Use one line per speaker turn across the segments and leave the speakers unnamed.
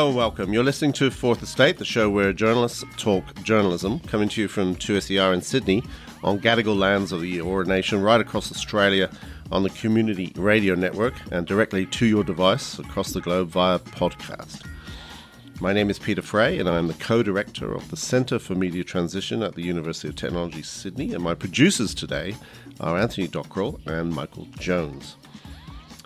Hello and welcome. You're listening to Fourth Estate, the show where journalists talk journalism, coming to you from 2SER in Sydney on Gadigal lands of the Eora Nation, right across Australia on the Community Radio Network, and directly to your device across the globe via podcast. My name is Peter Frey, and I'm the co director of the Centre for Media Transition at the University of Technology, Sydney. And my producers today are Anthony Dockrell and Michael Jones.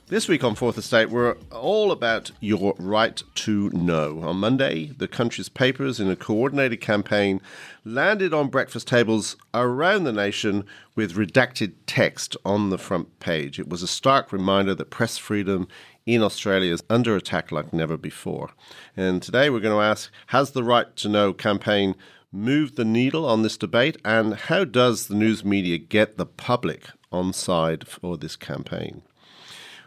This week on Fourth Estate, we're all about your right to know. On Monday, the country's papers, in a coordinated campaign, landed on breakfast tables around the nation with redacted text on the front page. It was a stark reminder that press freedom in Australia is under attack like never before. And today we're going to ask Has the Right to Know campaign moved the needle on this debate? And how does the news media get the public on side for this campaign?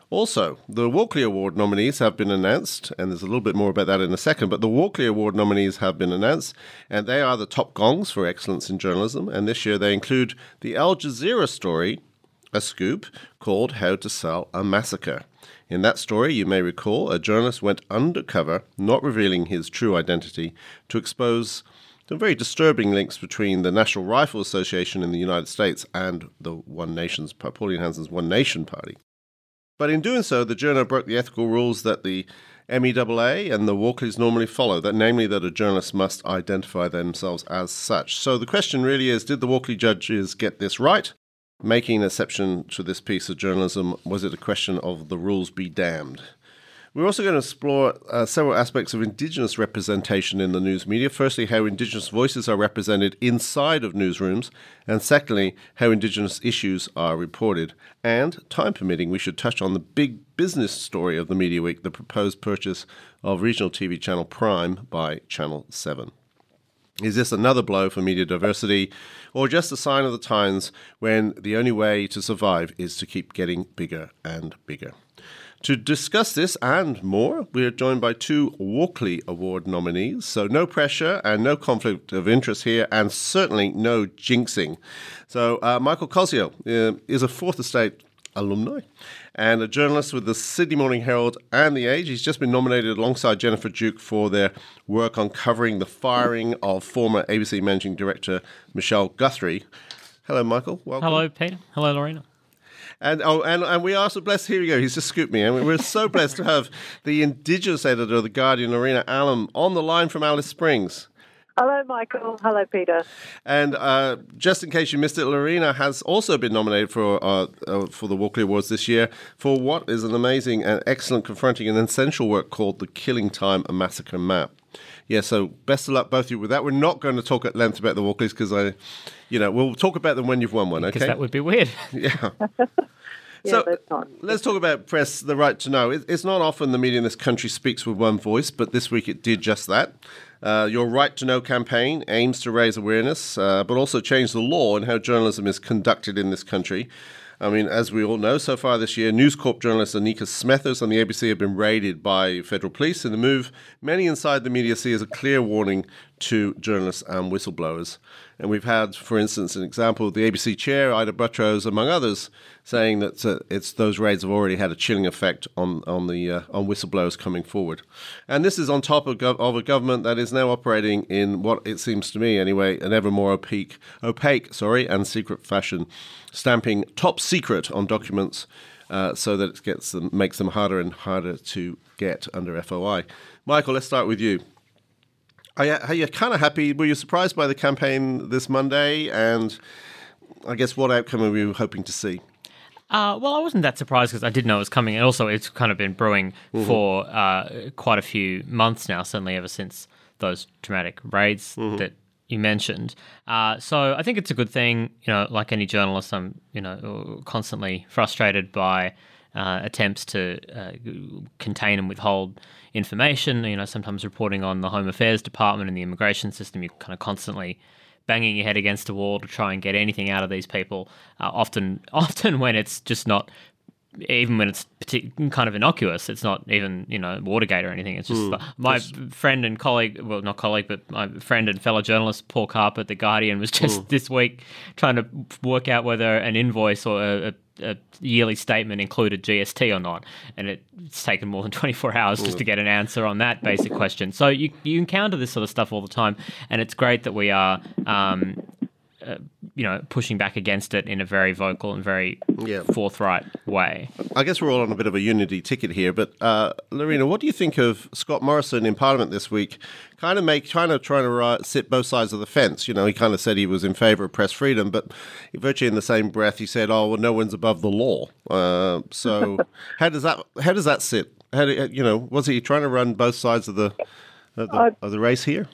Also, the Walkley Award nominees have been announced, and there's a little bit more about that in a second. But the Walkley Award nominees have been announced, and they are the top gongs for excellence in journalism. And this year they include the Al Jazeera story, a scoop called How to Sell a Massacre. In that story, you may recall, a journalist went undercover, not revealing his true identity, to expose some very disturbing links between the National Rifle Association in the United States and the One Nation's Pauline Hanson's One Nation Party. But in doing so, the journal broke the ethical rules that the MEAA and the Walkleys normally follow, that namely that a journalist must identify themselves as such. So the question really is did the Walkley judges get this right? Making an exception to this piece of journalism, was it a question of the rules be damned? We're also going to explore uh, several aspects of Indigenous representation in the news media. Firstly, how Indigenous voices are represented inside of newsrooms, and secondly, how Indigenous issues are reported. And, time permitting, we should touch on the big business story of the Media Week the proposed purchase of regional TV channel Prime by Channel 7. Is this another blow for media diversity, or just a sign of the times when the only way to survive is to keep getting bigger and bigger? To discuss this and more, we are joined by two Walkley Award nominees. So, no pressure and no conflict of interest here, and certainly no jinxing. So, uh, Michael Koziol uh, is a Fourth Estate alumni and a journalist with the Sydney Morning Herald and The Age. He's just been nominated alongside Jennifer Duke for their work on covering the firing of former ABC Managing Director Michelle Guthrie. Hello, Michael. Welcome.
Hello, Peter. Hello, Lorena.
And oh, and, and we are so blessed. Here we go. He's just scooped me. I mean, we're so blessed to have the Indigenous editor of the Guardian, Lorena Allam, on the line from Alice Springs.
Hello, Michael. Hello, Peter.
And uh, just in case you missed it, Lorena has also been nominated for uh, uh, for the Walkley Awards this year for what is an amazing and excellent, confronting and essential work called "The Killing Time: A Massacre Map." Yeah, so best of luck both of you with that. We're not going to talk at length about the Walkleys because I, you know, we'll talk about them when you've won one. Okay,
because that would be weird.
yeah.
Yeah,
so
that's not.
let's talk about press, the right to know. It's not often the media in this country speaks with one voice, but this week it did just that. Uh, your Right to Know campaign aims to raise awareness, uh, but also change the law and how journalism is conducted in this country. I mean, as we all know, so far this year, News Corp journalist Annika Smethurst on the ABC have been raided by federal police in the move many inside the media see as a clear warning to journalists and whistleblowers. And we've had, for instance, an example the ABC chair, Ita Buttrose, among others, saying that uh, it's those raids have already had a chilling effect on on the uh, on whistleblowers coming forward. And this is on top of, gov- of a government that is now operating in what it seems to me, anyway, an ever more opaque, opaque, sorry, and secret fashion, stamping top secret on documents. Uh, so that it gets them, makes them harder and harder to get under FOI. Michael, let's start with you. Are you, are you kind of happy? Were you surprised by the campaign this Monday? And I guess what outcome are you hoping to see?
Uh, well, I wasn't that surprised because I did know it was coming, and also it's kind of been brewing
Mm-hmm.
for uh, quite a few months now. Certainly, ever since those dramatic raids
Mm-hmm.
that you mentioned. Uh, so I think it's a good thing. You know, like any journalist, I'm you know constantly frustrated by uh, attempts to uh, contain and withhold information. You know, sometimes reporting on the Home Affairs Department and the immigration system, you're kind of constantly banging your head against a wall to try and get anything out of these people. Uh, often, often when it's just not even when it's kind of innocuous, it's not even you know Watergate or anything. It's just
Mm.
my friend and colleague, well, not colleague, but my friend and fellow journalist Paul Carp at the Guardian was just
Mm.
this week trying to work out whether an invoice or a, a, a yearly statement included GST or not, and it's taken more than twenty four hours just to get an answer on that basic question. So you you encounter this sort of stuff all the time, and it's great that we are. Um, uh, you know, pushing back against it in a very vocal and very
Yeah.
forthright way.
I guess we're all on a bit of a unity ticket here, but uh, Lorena, what do you think of Scott Morrison in Parliament this week? Kind of make, kind of trying to uh, sit both sides of the fence. You know, he kind of said he was in favour of press freedom, but virtually in the same breath, he said, "Oh, well, no one's above the law." Uh, so, how does that how does that sit? How do, you know, was he trying to run both sides of the of the,
I-
of the race here?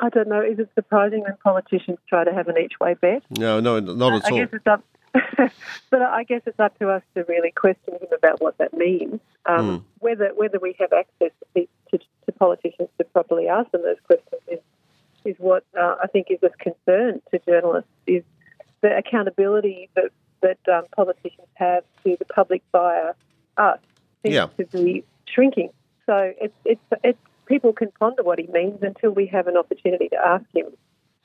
I don't know. Is it surprising when politicians try to have an each way bet?
No, no, not at
I
all.
guess it's up, but I guess it's up to us to really question him about what that means. Um, Whether whether we have access to, to, to politicians to properly ask them those questions is is what uh, I think is of concern to journalists. Is the accountability that that um, politicians have to the public via us seems
Yeah.
to be shrinking. So it's it's it's people can ponder what he means until we have an opportunity to ask him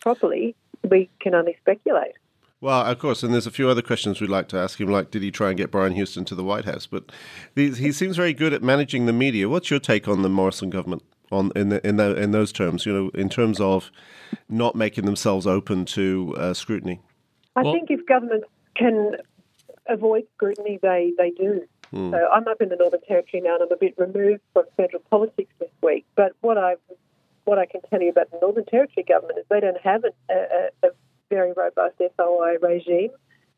properly. We can only speculate.
Well, of course, and there's a few other questions we'd like to ask him, like did he try and get Brian Houston to the White House? But he seems very good at managing the media. What's your take on the Morrison government on in the, in, the, in those terms? You know, in terms of not making themselves open to uh, scrutiny.
I
Well-
think if governments can avoid scrutiny, they, they do. Hmm. So I'm up in the Northern Territory now, and I'm a bit removed from federal politics this week. But what I what I can tell you about the Northern Territory government is they don't have a, a, a very robust FOI regime.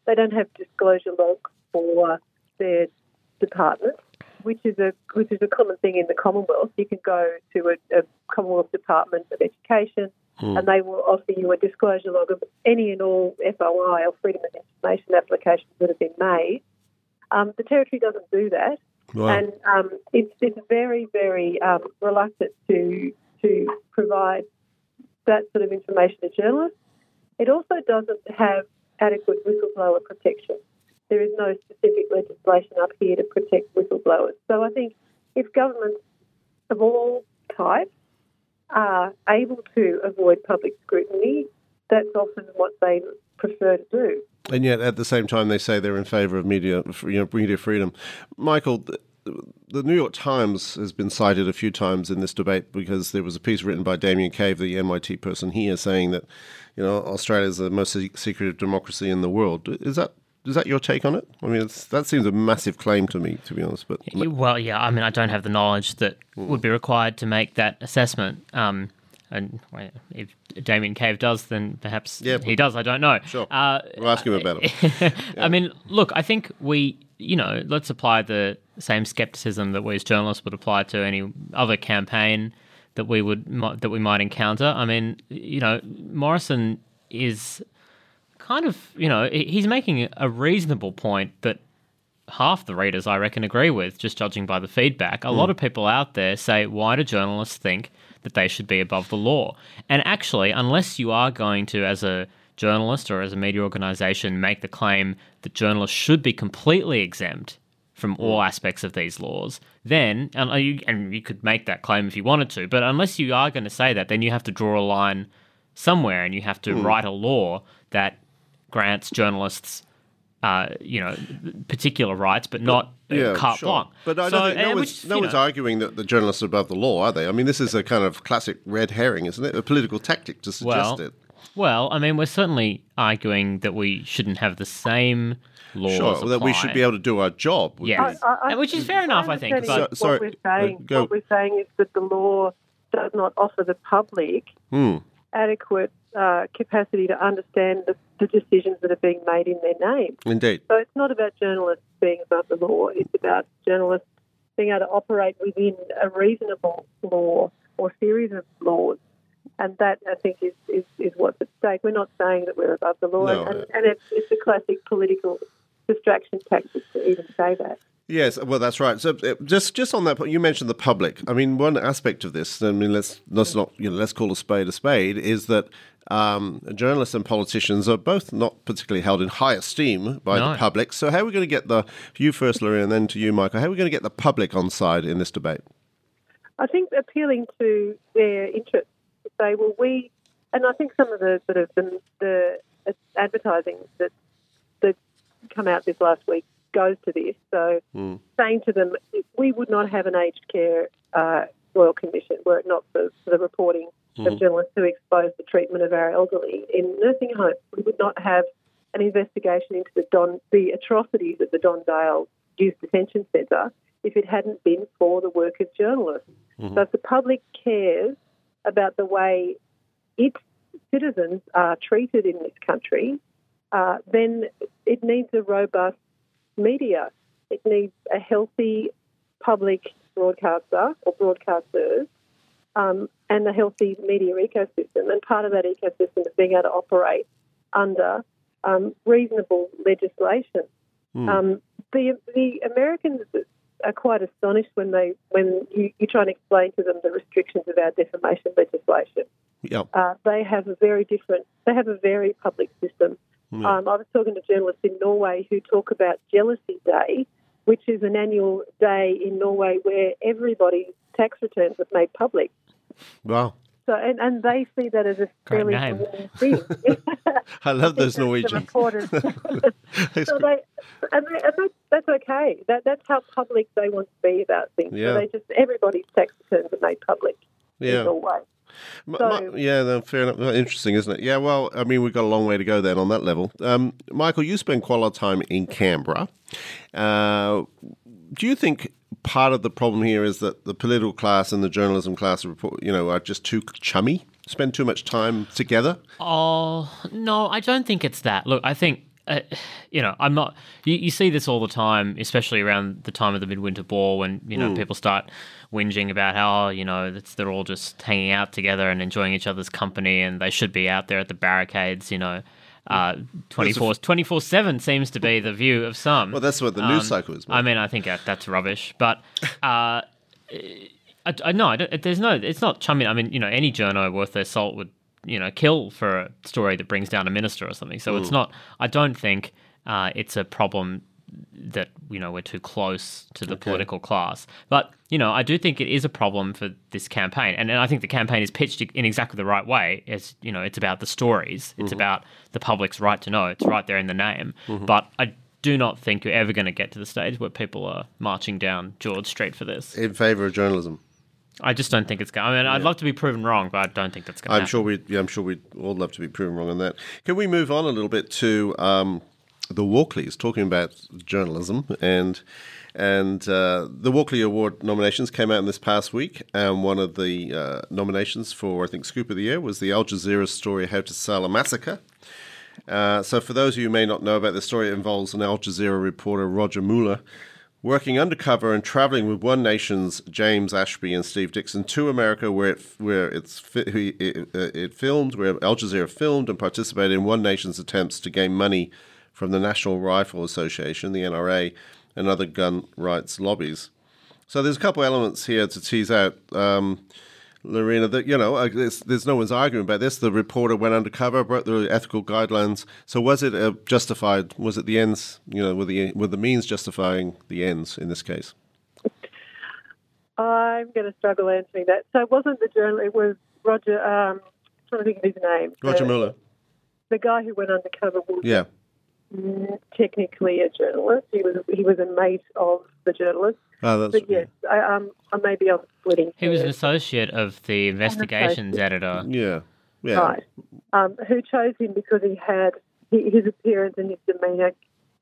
They don't have disclosure logs for their departments, which is a which is a common thing in the Commonwealth. You can go to a, a Commonwealth Department of Education, hmm. and they will offer you a disclosure log of any and all FOI or freedom of information applications that have been made. Um, the Territory doesn't do that,
Wow.
and um, it's, it's very, very um, reluctant to to provide that sort of information to journalists. It also doesn't have adequate whistleblower protection. There is no specific legislation up here to protect whistleblowers. So I think if governments of all types are able to avoid public scrutiny, that's often what they prefer to do.
And yet, at the same time, they say they're in favour of media, you know, media freedom. Michael, the, the New York Times has been cited a few times in this debate because there was a piece written by Damien Cave, the NYT person here, saying that, you know, Australia is the most secretive democracy in the world. Is that is that your take on it? I mean, it's, that seems a massive claim to me, to be honest. But
Well, yeah, I mean, I don't have the knowledge that would be required to make that assessment. Um, and if Damien Cave does, then perhaps
Yeah.
he does. I don't know.
Sure.
Uh,
we'll ask him about it.
I mean, look, I think we, you know, let's apply the same skepticism that we as journalists would apply to any other campaign that we would that we might encounter. I mean, you know, Morrison is kind of, you know, he's making a reasonable point that half the readers, I reckon, agree with, just judging by the feedback. A lot of people out there say, why do journalists think that they should be above the law? And actually, unless you are going to, as a journalist or as a media organization, make the claim that journalists should be completely exempt from hmm. all aspects of these laws, then, and uh, you, and you could make that claim if you wanted to, but unless you are going to say that, then you have to draw a line somewhere and you have to hmm. write a law that grants journalists uh, you know, particular rights, but not uh,
Yeah,
carte
sure.
blanche.
But I
So,
don't think no one's,
which,
no one's
know,
arguing that the journalists are above the law, are they? I mean, this is a kind of classic red herring, isn't it? A political tactic to suggest
Well,
it.
Well, I mean, we're certainly arguing that we shouldn't have the same laws.
Sure, that we should be able to do our job. would
Yes.
I- I-
which is fair enough, I think,
My understanding
but-
So- sorry,
what we're saying,
uh,
what we're saying is that the law does not offer the public
Hmm.
adequate uh, capacity to understand the, the decisions that are being made in their name.
Indeed.
So it's not about journalists being above the law. It's about journalists being able to operate within a reasonable law or series of laws. And that, I think, is, is, is what's at stake. We're not saying that we're above the law.
No.
and and it's, it's a classic political distraction tactic to even say that.
Yes, well, that's right. So, uh, just just on that, point, you mentioned the public. I mean, one aspect of this, I mean, let's let's not you know, let's call a spade a spade, is that um, journalists and politicians are both not particularly held in high esteem by
No.
the public. So, how are we going to get the you first, Larry, and then to you, Michael? How are we going to get the public on side in this debate?
I think appealing to their interests to say, well, we, and I think some of the sort of the, the advertising that that come out this last week goes to this. So saying to them, we would not have an aged care uh, royal commission were it not for, for the reporting of journalists who expose the treatment of our elderly in nursing homes. We would not have an investigation into the Don the atrocities at the Don Dale Youth Detention Centre if it hadn't been for the work of journalists. So if the public cares about the way its citizens are treated in this country, uh, then it needs a robust media. It needs a healthy public broadcaster or broadcasters um, and a healthy media ecosystem. And part of that ecosystem is being able to operate under um, reasonable legislation. Um, the the Americans are quite astonished when they when you, you try and explain to them the restrictions of our defamation legislation.
Yep.
Uh, they have a very different. They have a very public system. Um, I was talking to journalists in Norway who talk about Jealousy Day, which is an annual day in Norway where everybody's tax returns are made public.
Wow.
So, and, and they see that as a
Great
fairly
name.
normal thing.
I love those
The
Norwegians.
reporters.
It's
so they, and, they, and that, that's okay. That, that's how public they want to be about things.
Yeah.
So they just everybody's tax returns are made public
Yeah.
in Norway.
M-
So-
Mi- yeah, no, fair enough. Interesting, isn't it? Yeah, well, I mean, we've got a long way to go then on that level. Um, Michael, you spend quite a lot of time in Canberra. Uh, do you think part of the problem here is that the political class and the journalism class, report, you know, are just too chummy, spend too much time together?
Oh no, I don't think it's that. Look, I think uh, you know I'm not. You, you see this all the time, especially around the time of the midwinter ball, when you know people start whinging about how you know that's, they're all just hanging out together and enjoying each other's company, and they should be out there at the barricades. You know. Uh, 24 24 7 seems to be the view of some.
Well, that's what the news cycle is.
I mean, I think that, that's rubbish. But uh, I, I no, I don't, there's no. It's not chummy. I mean, you know, any journo worth their salt would you know kill for a story that brings down a minister or something. So it's hmm. not. I don't think uh, it's a problem that you know we're too close to the political class. But you know, I do think it is a problem for this campaign, and, and I think the campaign is pitched in exactly the right way. It's you know, it's about the stories. It's hmm. about the public's right to know. It's right there in the name. Hmm. But I do not think you're ever going to get to the stage where people are marching down George Street for this.
in favour of journalism.
I just don't think it's going. I mean, I'd love to be proven wrong, but I don't think that's going to
I'm
happen.
sure we. Yeah, I'm sure we'd all love to be proven wrong on that. Can we move on a little bit to um, the Walkleys, talking about journalism and and uh, the Walkley Award nominations came out in this past week, and one of the uh, nominations for I think Scoop of the Year was the Al Jazeera story "How to Sell a Massacre." Uh, so, for those of you who may not know about this story, it involves an Al Jazeera reporter, Rodger Muller, working undercover and traveling with One Nation's James Ashby and Steve Dixon to America, where it where it's it, uh, it filmed, where Al Jazeera filmed and participated in One Nation's attempts to gain money from the National Rifle Association, the NRA, and other gun rights lobbies. So there's a couple elements here to tease out. Um, Lorena, that you know, there's, there's no one's arguing about this. The reporter went undercover, broke the ethical guidelines. So was it uh, justified? Was it the ends? You know, were the were the means justifying the ends in this case?
I'm going to struggle answering that. So it wasn't the journal, it was Rodger, um, I'm trying to think of his name.
Rodger
the,
Muller.
The guy who went undercover was
Yeah.
Technically a journalist. He was he was a mate of the journalist.
Oh, that's
But yes, I, um, I maybe I'm splitting.
He was an associate of the investigations editor.
yeah. Yeah.
Right. Um, who chose him because he had his appearance and his demeanour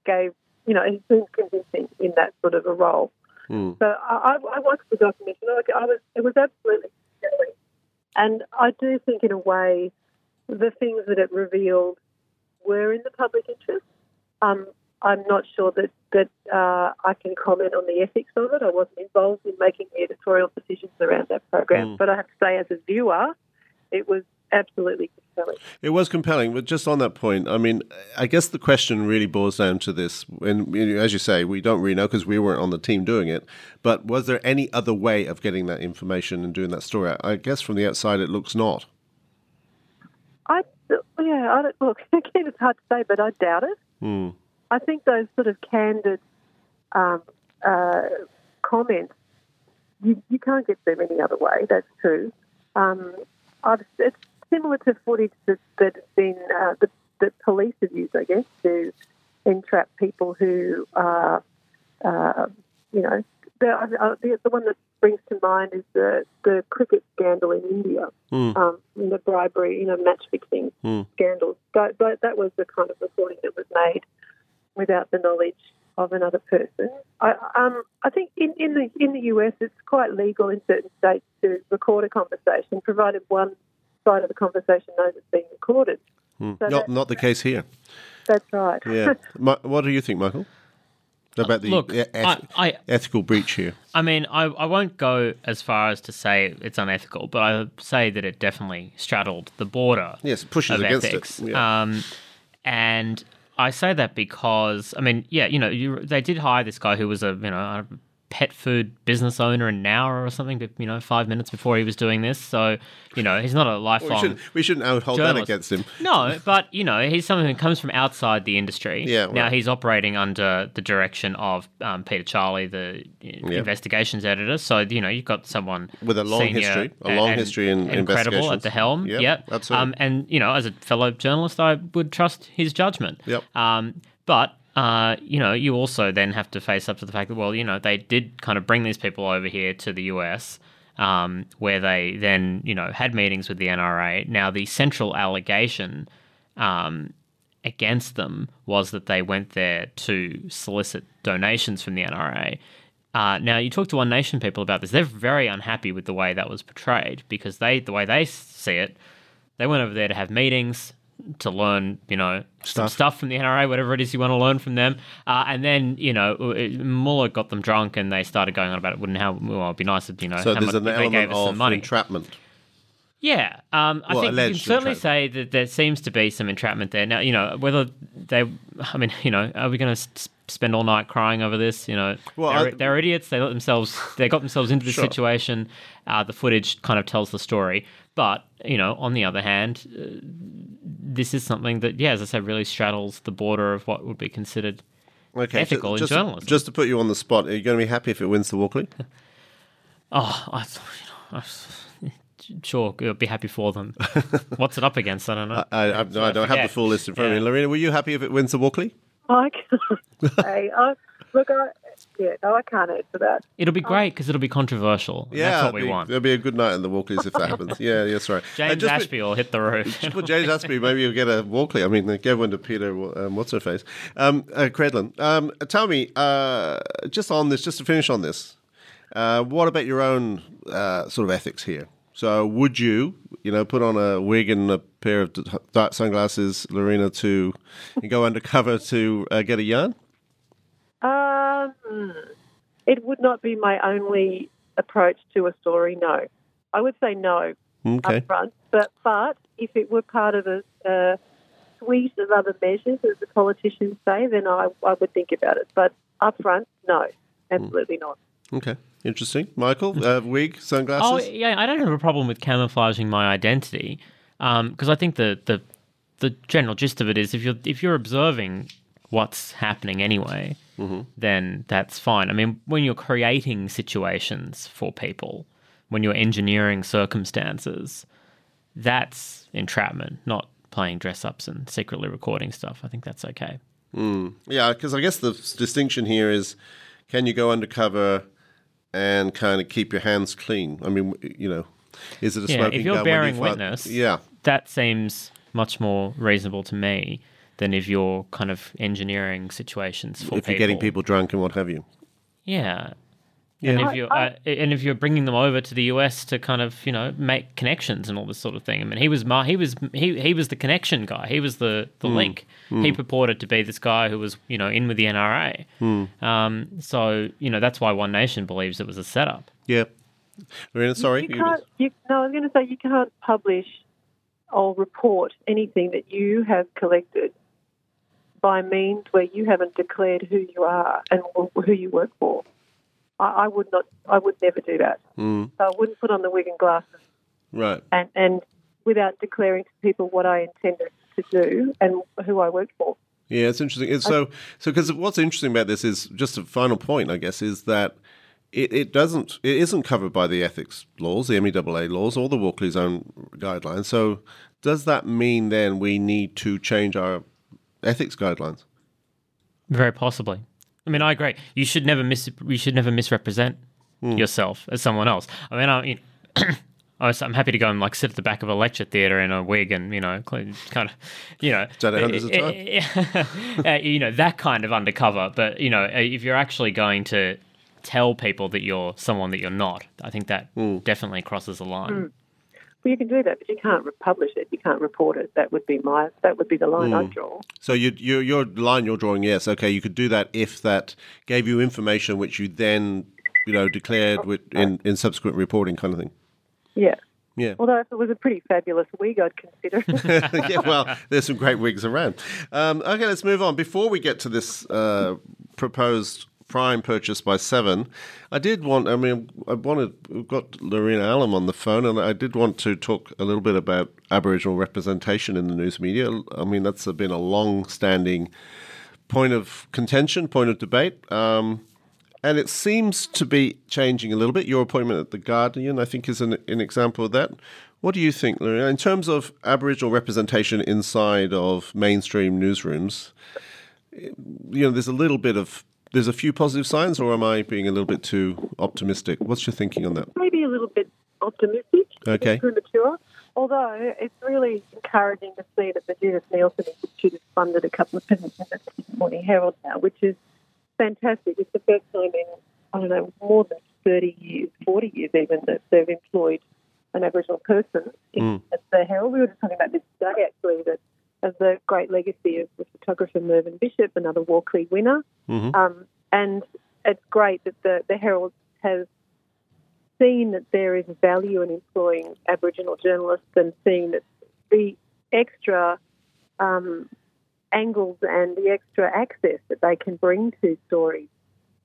gave you know he seemed convincing in that sort of a role.
Mm.
So I, I I watched the documentary. Like I was, it was absolutely compelling, and I do think in a way the things that it revealed were in the public interest. Um, I'm not sure that that uh, I can comment on the ethics of it. I wasn't involved in making the editorial decisions around that program,
Mm.
but I have to say, as a viewer, it was absolutely compelling.
It was compelling, but just on that point, I mean, I guess the question really boils down to this. And as you say, we don't really know because we weren't on the team doing it. But was there any other way of getting that information and doing that story? I guess from the outside, it looks not.
I yeah, I don't, look again. It's hard to say, but I doubt it.
Hmm.
I think those sort of candid um, uh, comments, you, you can't get them any other way. That's true. Um, it's similar to footage that, that's been uh, that police have used, I guess, to entrap people who are, uh, you know, the, uh, the, the one that springs to mind is the the cricket scandal in India,
Mm.
um, the bribery, you know, match fixing
Mm.
scandals. But, but that was the kind of reporting that was made without the knowledge of another person. I, um, I think in, in the in the US, it's quite legal in certain states to record a conversation, provided one side of the conversation knows it's being recorded.
Hmm.
So
Not not the case here.
That's right.
Yeah. What do you think, Michael? About the
Look,
eth-
I, I,
ethical breach here.
I mean, I, I won't go as far as to say it's unethical, but I say that it definitely straddled the border
Yes, pushes
of
against
ethics.
it. Yeah.
Um, and I say that because, I mean, yeah, you know, you, they did hire this guy who was a, you know, pet food business owner in Nowra or something, but, you know, five minutes before he was doing this. So, you know, he's not a
we,
lifelong.
shouldn't, we shouldn't out- hold that against him.
No, but you know, he's someone who comes from outside the industry.
Yeah,
Now he's operating under the direction of um, Peter Charley, the uh, investigations editor. So you know, you've got someone
With a long history, a long
and
history in
incredible
investigations.
at the helm.
Yep,
Yep,
absolutely.
Um, and you know, as a fellow journalist, I would trust his judgment.
Yep.
Um, but uh, you know, you also then have to face up to the fact that well, you know, they did kind of bring these people over here to the US. Um, where they then, you know, had meetings with the NRA. Now, the central allegation um, against them was that they went there to solicit donations from the NRA. Uh, now, you talk to One Nation people about this; they're very unhappy with the way that was portrayed because they, the way they see it, they went over there to have meetings to learn, you know, some
Stuff.
stuff from the NRA, whatever it is you want to learn from them. Uh, and then, you know, it- Muller got them drunk and they started going on about it. Wouldn't how well, it'd be nice if you know
So
how
there's
much
an
they gave
element
us some
of
money.
entrapment.
Yeah, um, I
Well,
think you can certainly say that there seems to be some entrapment there. Now, you know, whether they, I mean, you know, are we going to spend all night crying over this? You know,
Well,
they're,
I-
they're idiots. They let themselves, they got themselves into this
Sure.
situation. Uh, the footage kind of tells the story. But, you know, on the other hand, uh, this is something that, yeah, as I said, really straddles the border of what would be considered
Okay,
ethical
ju-
in journalism.
Just to put you on the spot, are you going to be happy if it wins the Walkley?
Oh, I, th- you know, I, sure, I'd be happy for them. What's it up against? I don't know.
I, I, no, I don't have the full list in front of me. Lorena, were you happy if it wins the Walkley?
I can't say. I, look, I, yeah, no, I can't answer that.
It'll be great because it'll be controversial.
Yeah,
that's what
it'll
we
be,
want.
There'll be a good night in the Walkleys if that happens. Yeah, that's right.
James
And just put-
Ashby will hit the roof.
Just put James Ashby, maybe you'll get a Walkley. I mean, give one to Peta, um, what's her face? Um, uh, Credlin. Um, tell me, uh, just on this, just to finish on this, uh, what about your own uh, sort of ethics here? So, would you, you know, put on a wig and a pair of dark sunglasses, Lorena, to and go undercover to uh, get a yarn?
Um, it would not be my only approach to a story. No, I would say no
Okay.
up front. But but if it were part of a, a suite of other measures, as the politicians say, then I, I would think about it. But up front, no, absolutely not.
Okay. Interesting. Michael, uh, wig,
oh,
sunglasses?
yeah, I don't have a problem with camouflaging my identity because I think the, the the general gist of it is if you're if you're observing what's happening anyway, mm-hmm. then that's fine. I mean, when you're creating situations for people, when you're engineering circumstances, that's entrapment, not playing dress ups and secretly recording stuff. I think that's okay. Mm.
Yeah, because I guess the distinction here is can you go undercover and kind of keep your hands clean? I mean, you know, is it a
Yeah,
smoking
if you're
gun when you
bearing
fight-
witness,
Yeah,
that seems much more reasonable to me than if you're kind of engineering situations for
if you're getting people drunk and what have you.
Yeah. And
Yeah.
if you're uh, and if you're bringing them over to the US to kind of you know make connections and all this sort of thing, I mean he was my, he was he he was the connection guy. He was the the
Hmm.
link. He purported to be this guy who was you know in with the NRA.
Hmm.
Um, so you know that's why One Nation believes it was a setup.
Yeah. Marina, sorry.
You
you-
can't. You, no, I was going to say you can't publish I'll report anything that you have collected by means where you haven't declared who you are and who you work for. I, I would not. I would never do that.
Mm.
So I wouldn't put on the wig and glasses
Right.
and, and without declaring to people what I intended to do and who I worked for.
Yeah, it's interesting. It's so so because what's interesting about this is just a final point, I guess, is that it, it doesn't it isn't covered by the ethics laws, the MEAA laws, or the Walkley's own guidelines. So does that mean then we need to change our ethics guidelines?
Very possibly. I mean, I agree. You should never mis you should never misrepresent hmm. yourself as someone else. I mean, I, you know, I was, I'm happy to go and like sit at the back of a lecture theatre in a wig and you know, kind of, you know,
Done it hundreds of eh, eh, times.
uh, you know that kind of undercover. But you know, if you're actually going to tell people that you're someone that you're not, I think that hmm. definitely crosses the line. Hmm.
Well, you can do that, but you can't republish it. You can't report it. That would be my. That would be the line I'd draw.
So you, your your line you're drawing, yes, okay, you could do that if that gave you information which you then you know declared with, in in subsequent reporting, kind of thing.
Yeah.
Yeah.
Although if it was a pretty fabulous wig, I'd consider.
yeah, well, there's some great wigs around. Um, okay, let's move on. Before we get to this uh, proposed prime purchase by Seven, I did want. I mean, I wanted. We've got Lorena Allam on the phone, and I did want to talk a little bit about Aboriginal representation in the news media. I mean, that's been a long-standing point of contention, point of debate. Um, and it seems to be changing a little bit. Your appointment at The Guardian, I think, is an, an example of that. What do you think, Lorena? In terms of Aboriginal representation inside of mainstream newsrooms, you know, there's a little bit of, there's a few positive signs, or am I being a little bit too optimistic? What's your thinking on that?
Maybe a little bit optimistic.
Okay.
Premature. Although it's really encouraging to see that the Judith Nielsen Institute has funded a couple of positions at the Morning Herald now, which is fantastic. It's the first time in, I don't know, more than 30 years, 40 years even, that they've employed an Aboriginal person in, at the Herald. We were just talking about this today, actually, that of the great legacy of the photographer Mervyn Bishop, another Walkley winner.
Mhm.
Um, and it's great that the, the Herald has seen that there is value in employing Aboriginal journalists and seeing that the extra um, angles and the extra access that they can bring to stories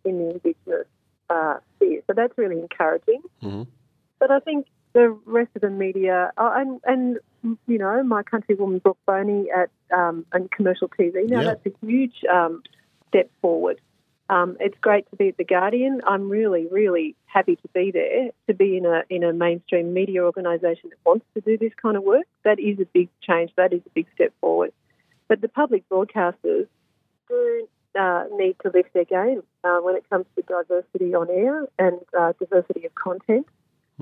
in the Indigenous uh, sphere. So that's really encouraging.
Mhm.
But I think the rest of the media, uh, and, and you know, my countrywoman Brooke Boney at um, and commercial TV, now
Yeah.
that's a huge um, step forward. Um, it's great to be at the Guardian. I'm really, really happy to be there. To be in a in a mainstream media organisation that wants to do this kind of work, that is a big change. That is a big step forward. But the public broadcasters do uh, need to lift their game uh, when it comes to diversity on air and uh, diversity of content.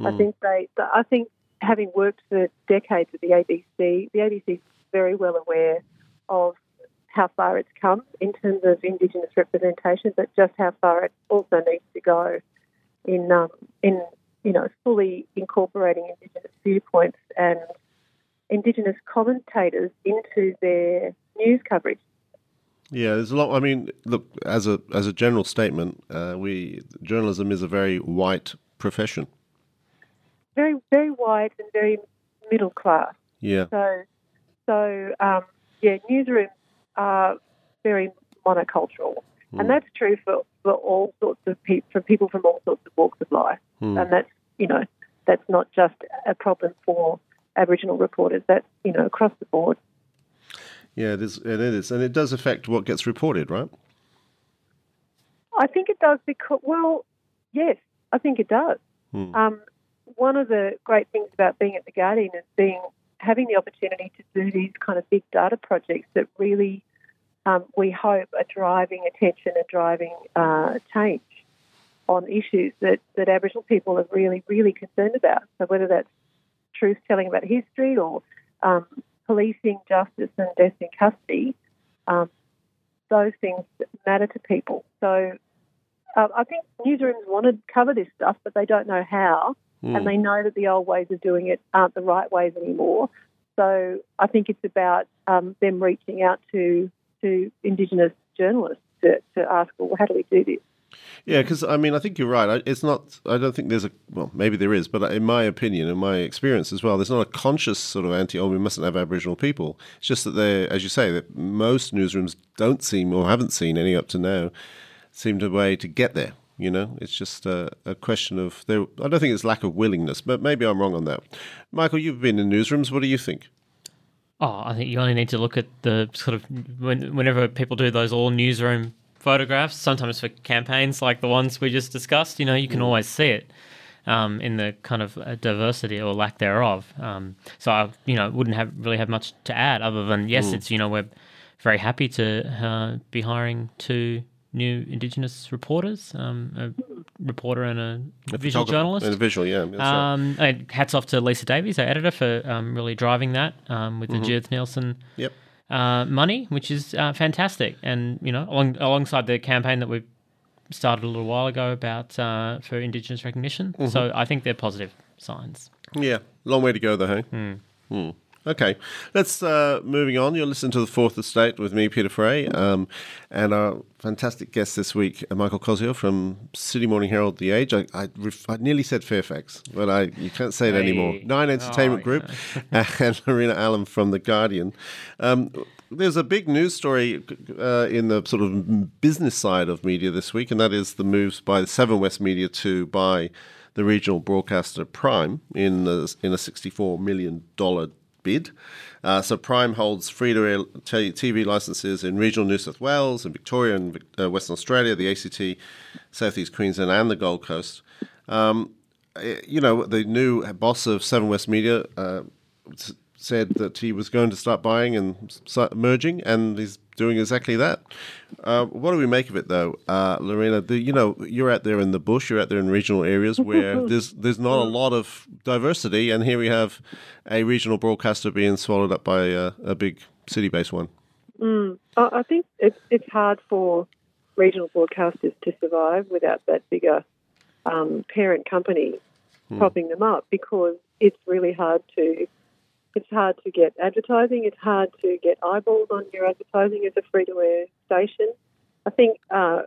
I think they. I think having worked for decades at the ABC, the ABC is very well aware of how far it's come in terms of Indigenous representation, but just how far it also needs to go in um, in you know fully incorporating Indigenous viewpoints and Indigenous commentators into their news coverage.
Yeah, there's a lot. I mean, look, as a as a general statement, uh, we journalism is a very white profession.
Very very white and very middle class.
Yeah,
So, so um, yeah, newsrooms are very monocultural, and that's true for, for all sorts of people, for people from all sorts of walks of life, and that's you know that's not just a problem for Aboriginal reporters. That's you know across the board.
yeah, it is. It is, and it does affect what gets reported, right?
I think it does because well, yes, I think it does. Um, one of the great things about being at the Guardian is being having the opportunity to do these kind of big data projects that really um, we hope are driving attention and driving uh, change on issues that, that Aboriginal people are really, really concerned about. So whether that's truth telling about history or um, policing, justice and death in custody, um, those things matter to people. So uh, I think newsrooms want to cover this stuff, but they don't know how, and they know that the old ways of doing it aren't the right ways anymore. So I think it's about um, them reaching out to to Indigenous journalists to, to ask, well, how do we do this?
Yeah, because I mean, I think you're right. It's not. I don't think there's a. Well, maybe there is, but in my opinion, in my experience as well, there's not a conscious sort of anti. Oh, we mustn't have Aboriginal people. It's just that they, as you say, that most newsrooms don't seem or haven't seen any up to now seemed a way to get there. You know, it's just a, a question of there. I don't think it's lack of willingness, but maybe I'm wrong on that. Michael, you've been in newsrooms. What do you think?
Oh, I think you only need to look at the sort of when, whenever people do those all newsroom photographs, sometimes for campaigns like the ones we just discussed, you know, you can mm. always see it um, in the kind of uh, diversity or lack thereof. Um, so I, you know, wouldn't have really have much to add other than yes, mm. it's you know we're very happy to uh, be hiring two new Indigenous reporters, um, a reporter and a, a visual journalist.
And a visual, yeah.
Um, right. Hats off to Lisa Davies, our editor, for um, really driving that um, with mm-hmm. the Judith Nielsen
yep.
uh, money, which is uh, fantastic. And, you know, along, alongside the campaign that we started a little while ago about uh, for Indigenous recognition. Mm-hmm. So I think they're positive signs.
Yeah. Long way to go, though, hey?
Mm.
Mm. Okay, let's uh, moving on. You're listening to the Fourth Estate with me, Peter Frey, um, and our fantastic guest this week, uh, Michael Koziol from Sydney Morning Herald, The Age. I, I, I nearly said Fairfax, but I you can't say it hey. anymore. Nine Entertainment oh, Group, yeah. and Lorena Allam from The Guardian. Um, there's a big news story uh, in the sort of business side of media this week, and that is the moves by Seven West Media to buy the regional broadcaster Prime in a, in a $64 million bid. Uh, so Prime holds free-to-air TV licenses in regional New South Wales and Victoria and uh, Western Australia, the ACT, Southeast Queensland, and the Gold Coast. Um, eh, you know, the new boss of Seven West Media uh, said that he was going to start buying and merging, and he's doing exactly that. Uh, what do we make of it, though, uh, Lorena? The, you know, you're out there in the bush, you're out there in regional areas where there's there's not a lot of diversity, and here we have a regional broadcaster being swallowed up by a, a big city-based one.
Mm. I think it's it's hard for regional broadcasters to survive without that bigger um, parent company mm. propping them up because it's really hard to it's hard to get advertising. It's hard to get eyeballs on your advertising as a free to air station. I think uh,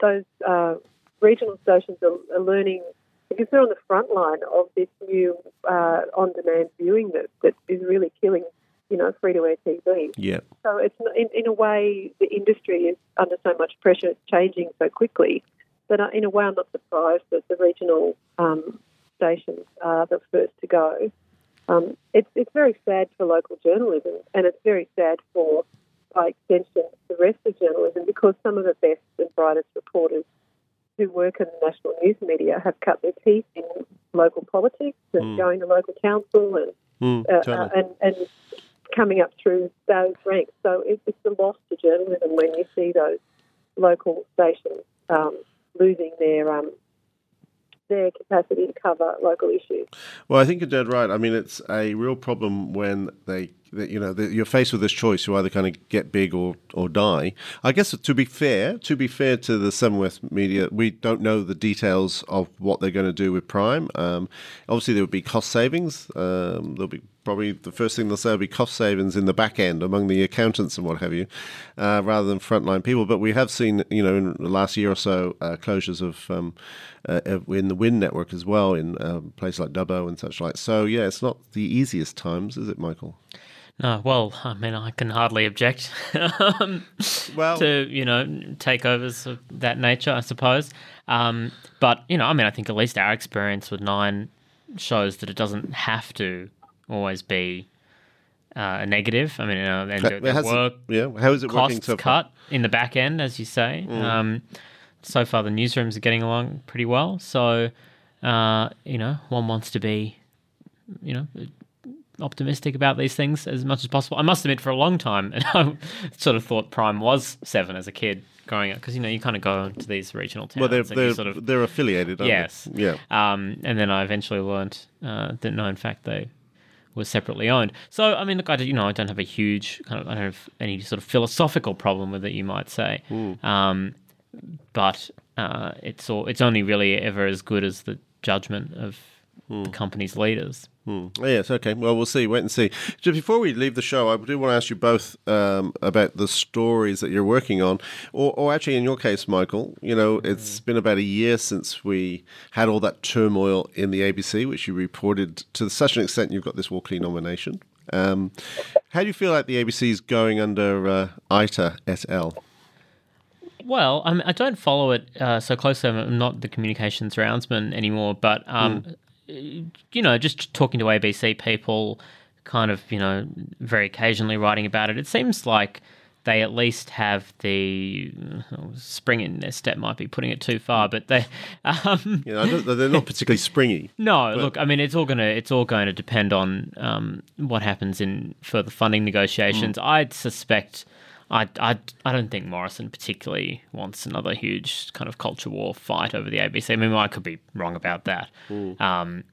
those uh, regional stations are, are, learning because they're on the front line of this new uh, on demand viewing that, that is really killing you know, free to air TV.
Yeah.
So it's in, in a way the industry is under so much pressure, it's changing so quickly. But uh, in a way, I'm not surprised that the regional um, stations are the first to go. Um, it's, it's very sad for local journalism and it's very sad for, by extension, the rest of journalism because some of the best and brightest reporters who work in the national news media have cut their teeth in local politics and mm. going to local council and,
mm, uh, totally.
uh, and, and coming up through those ranks. So it, it's a loss to journalism when you see those local stations um, losing their um, their capacity to cover local issues.
Well, I think you're dead right. I mean, it's a real problem when they, you know, you're faced with this choice: you either kind of get big or or die. I guess to be fair, to be fair to the Seven West Media, we don't know the details of what they're going to do with Prime. Um, obviously, there would be cost savings. Um, there'll be probably the first thing they'll say will be cost savings in the back end among the accountants and what have you, uh, rather than frontline people. But we have seen, you know, in the last year or so, uh, closures of um, uh, in the WIN network as well in um, places like Dubbo and such like. So yeah, it's not the easiest times, is it, Michael?
No, well, I mean, I can hardly object um, well, to you know takeovers of that nature, I suppose. Um, but you know, I mean, I think at least our experience with Nine shows that it doesn't have to always be uh, a negative. I mean, you know, and the, the work,
yeah, how is it
working
so
cut in the back end, as you say. Mm. Um, so far the newsrooms are getting along pretty well. So, uh, you know, one wants to be, you know, optimistic about these things as much as possible. I must admit, for a long time, and I sort of thought Prime was seven as a kid growing up because you know you kind of go to these regional towns.
Well, they're they're, sort of, they're affiliated.
yes.
They? Yeah.
Um, and then I eventually learned uh, that no, in fact, they were separately owned. So I mean, look, I you know I don't have a huge kind of I don't have any sort of philosophical problem with it. You might say. Um, but uh, it's all, it's only really ever as good as the judgment of the company's leaders.
Hmm. Yes, okay. Well, we'll see. Wait and see. Just before we leave the show, I do want to ask you both um, about the stories that you're working on, or, or actually, in your case, Michael. You know, it's been about a year since we had all that turmoil in the ABC, which you reported to such an extent. You've got this Walkley nomination. Um, how do you feel like the ABC is going under uh, Ita et al?
Well, I, mean, I don't follow it uh, so closely. I'm not the communications roundsman anymore, but um, you know, just talking to ABC people, kind of, you know, very occasionally writing about it. It seems like they at least have the oh, spring in their step might be putting it too far, but they, um,
You know, they're not particularly springy.
no, look, I mean, it's all gonna it's all going to depend on um, what happens in further funding negotiations. I'd suspect. I, I, I don't think Morrison particularly wants another huge kind of culture war fight over the ABC. I mean, I could be wrong about that. Um,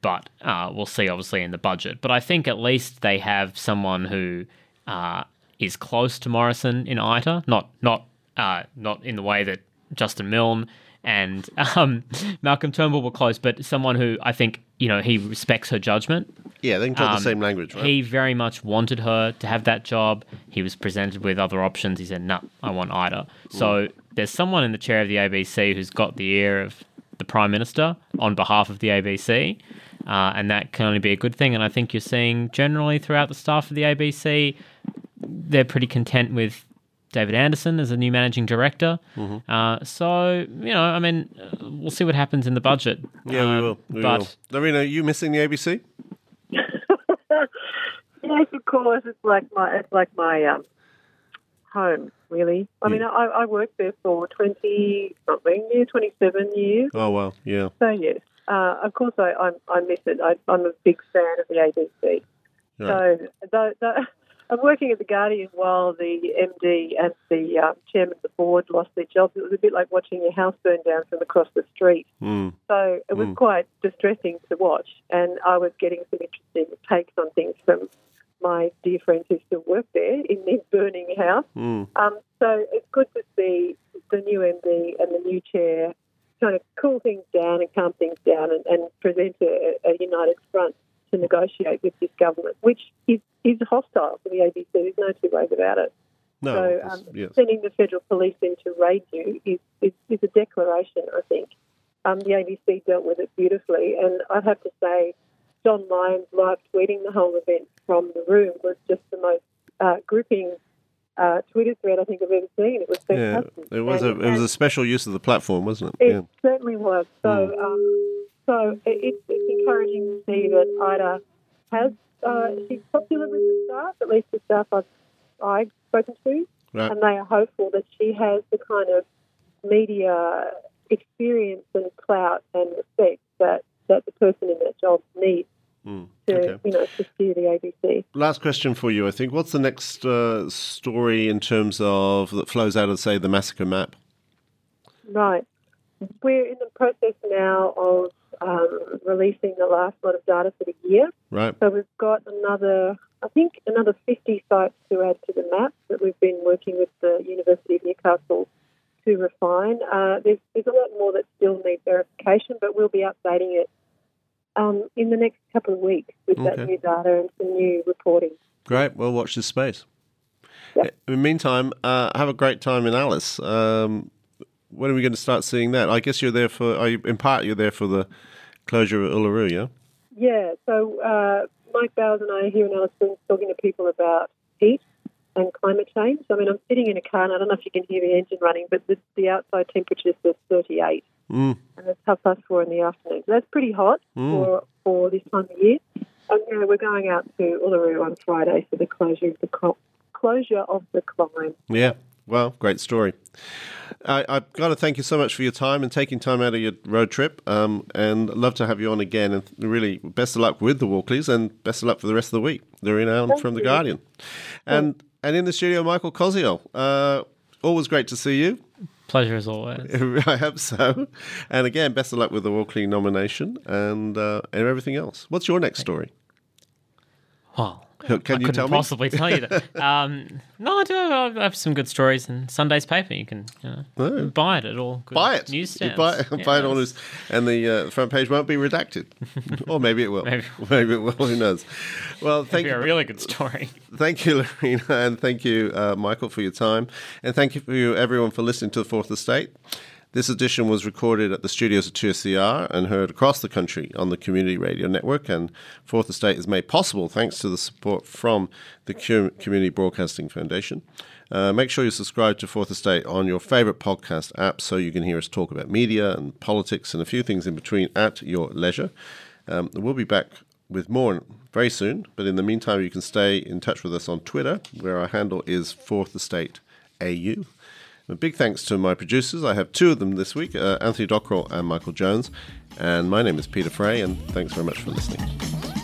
but uh, we'll see, obviously, in the budget. But I think at least they have someone who uh, is close to Morrison in Ita, not not uh, not in the way that Justin Milne and um, Malcolm Turnbull were close, but someone who I think you know he respects her judgment.
Yeah, they can talk
Um,
the same language, right?
He very much wanted her to have that job. He was presented with other options. He said, "No, I want Ita." So there's someone in the chair of the ABC who's got the ear of the Prime Minister on behalf of the ABC, uh, and that can only be a good thing. And I think you're seeing generally throughout the staff of the ABC, they're pretty content with David Anderson as a new managing director.
Mm-hmm.
Uh, so you know, I mean, uh, we'll see what happens in the budget.
yeah, we
Uh,
will. We
but
will. Lorena, are you missing the ABC?
Yes, of course. It's like my it's like my um, home, really. I mean, I, I worked there for twenty something, yeah, twenty seven years.
Oh, well, yeah.
So yes, uh, of course I, I I miss it. I, I'm a big fan of the ABC.
Right.
So the, the, I'm working at the Guardian while the MD and the um, chairman of the board lost their jobs. It was a bit like watching your house burn down from across the street.
Mm.
So it was quite distressing to watch, and I was getting some interesting takes on things from my dear friends who still work there in this burning house.
Mm.
Um, so it's good to see the new MD and the new chair kind of cool things down and calm things down and, and present a, a united front to negotiate with this government, which is, is hostile to the ABC. There's no two ways about it.
No,
So um,
yes.
sending the federal police in to raid you is, is, is a declaration, I think. Um, the ABC dealt with it beautifully, and I'd have to say, John Lyons live tweeting the whole event from the room was just the most uh, gripping uh, Twitter thread I think I've ever seen. It was
Yeah, it was a it was a special use of the platform, wasn't it?
it
Yeah.
certainly was. So, um, so it, it's, it's encouraging to see that Ita has uh, she's popular with the staff, at least the staff I've I've spoken to,
Right.
and they are hopeful that she has the kind of media experience and clout and respect that, that the person in that job needs
Mm.
to
Okay.
you know to steer the ABC.
Last question for you, I think. What's the next uh, story in terms of that flows out of, say, the massacre map?
Right. We're in the process now of um, releasing the last lot of data for the year.
Right.
So we've got another, I think, another 50 sites to add to the map that we've been working with the University of Newcastle to refine. Uh, there's, there's a lot more that still need verification, but we'll be updating it um, in the next couple of weeks with
Okay.
that new data and some new reporting.
Great. Well, watch this space.
Yep.
In the meantime, uh, have a great time in Alice. Um, when are we going to start seeing that? I guess you're there for, you, in part, you're there for the closure of Uluru, yeah?
Yeah, so uh, Mike Bowers and I are here in Alice Springs talking to people about heat and climate change. I mean, I'm sitting in a car, and I don't know if you can hear the engine running, but the, the outside temperature is 38,
Mm.
and it's half past four in the afternoon. So that's pretty hot
Mm.
for, for this time of year. And yeah, we're going out to Uluru on Friday for the closure of the cl- closure of the climb.
Yeah. Well, great story. I, I've got to thank you so much for your time and taking time out of your road trip. Um, and love to have you on again. And really, best of luck with the Walkleys and best of luck for the rest of the week. Lorena Allam
Thank
from The. Guardian. And and in the studio, Michael Koziol. Uh, always great to see you.
Pleasure as always.
I hope so. And again, best of luck with the Walkley nomination and, uh, and everything else. What's your next story?
Well,
Can
I
you
couldn't
tell me?
possibly tell you that. Um, no, I do. I have some good stories in Sunday's paper. You can you know,
Oh.
buy it at all. Good
Buy it.
Newsstands.
buy,
Yeah,
buy it on his, and the uh, front page won't be redacted, or maybe it will.
Maybe.
maybe it will. Who knows? Well, thank you.
a really good story.
Thank you, Lorena, and thank you, uh, Michael, for your time. And thank you for you, everyone for listening to the Fourth Estate. This edition was recorded at the studios of 2SER and heard across the country on the Community Radio Network. And Fourth Estate is made possible thanks to the support from the Community Broadcasting Foundation. Uh, make sure you subscribe to Fourth Estate on your favorite podcast app so you can hear us talk about media and politics and a few things in between at your leisure. Um, we'll be back with more very soon, but in the meantime, you can stay in touch with us on Twitter, where our handle is Fourth Estate AU. A big thanks to my producers. I have two of them this week uh, Anthony Dockrell and Michael Jones. And my name is Peter Frey, and thanks very much for listening.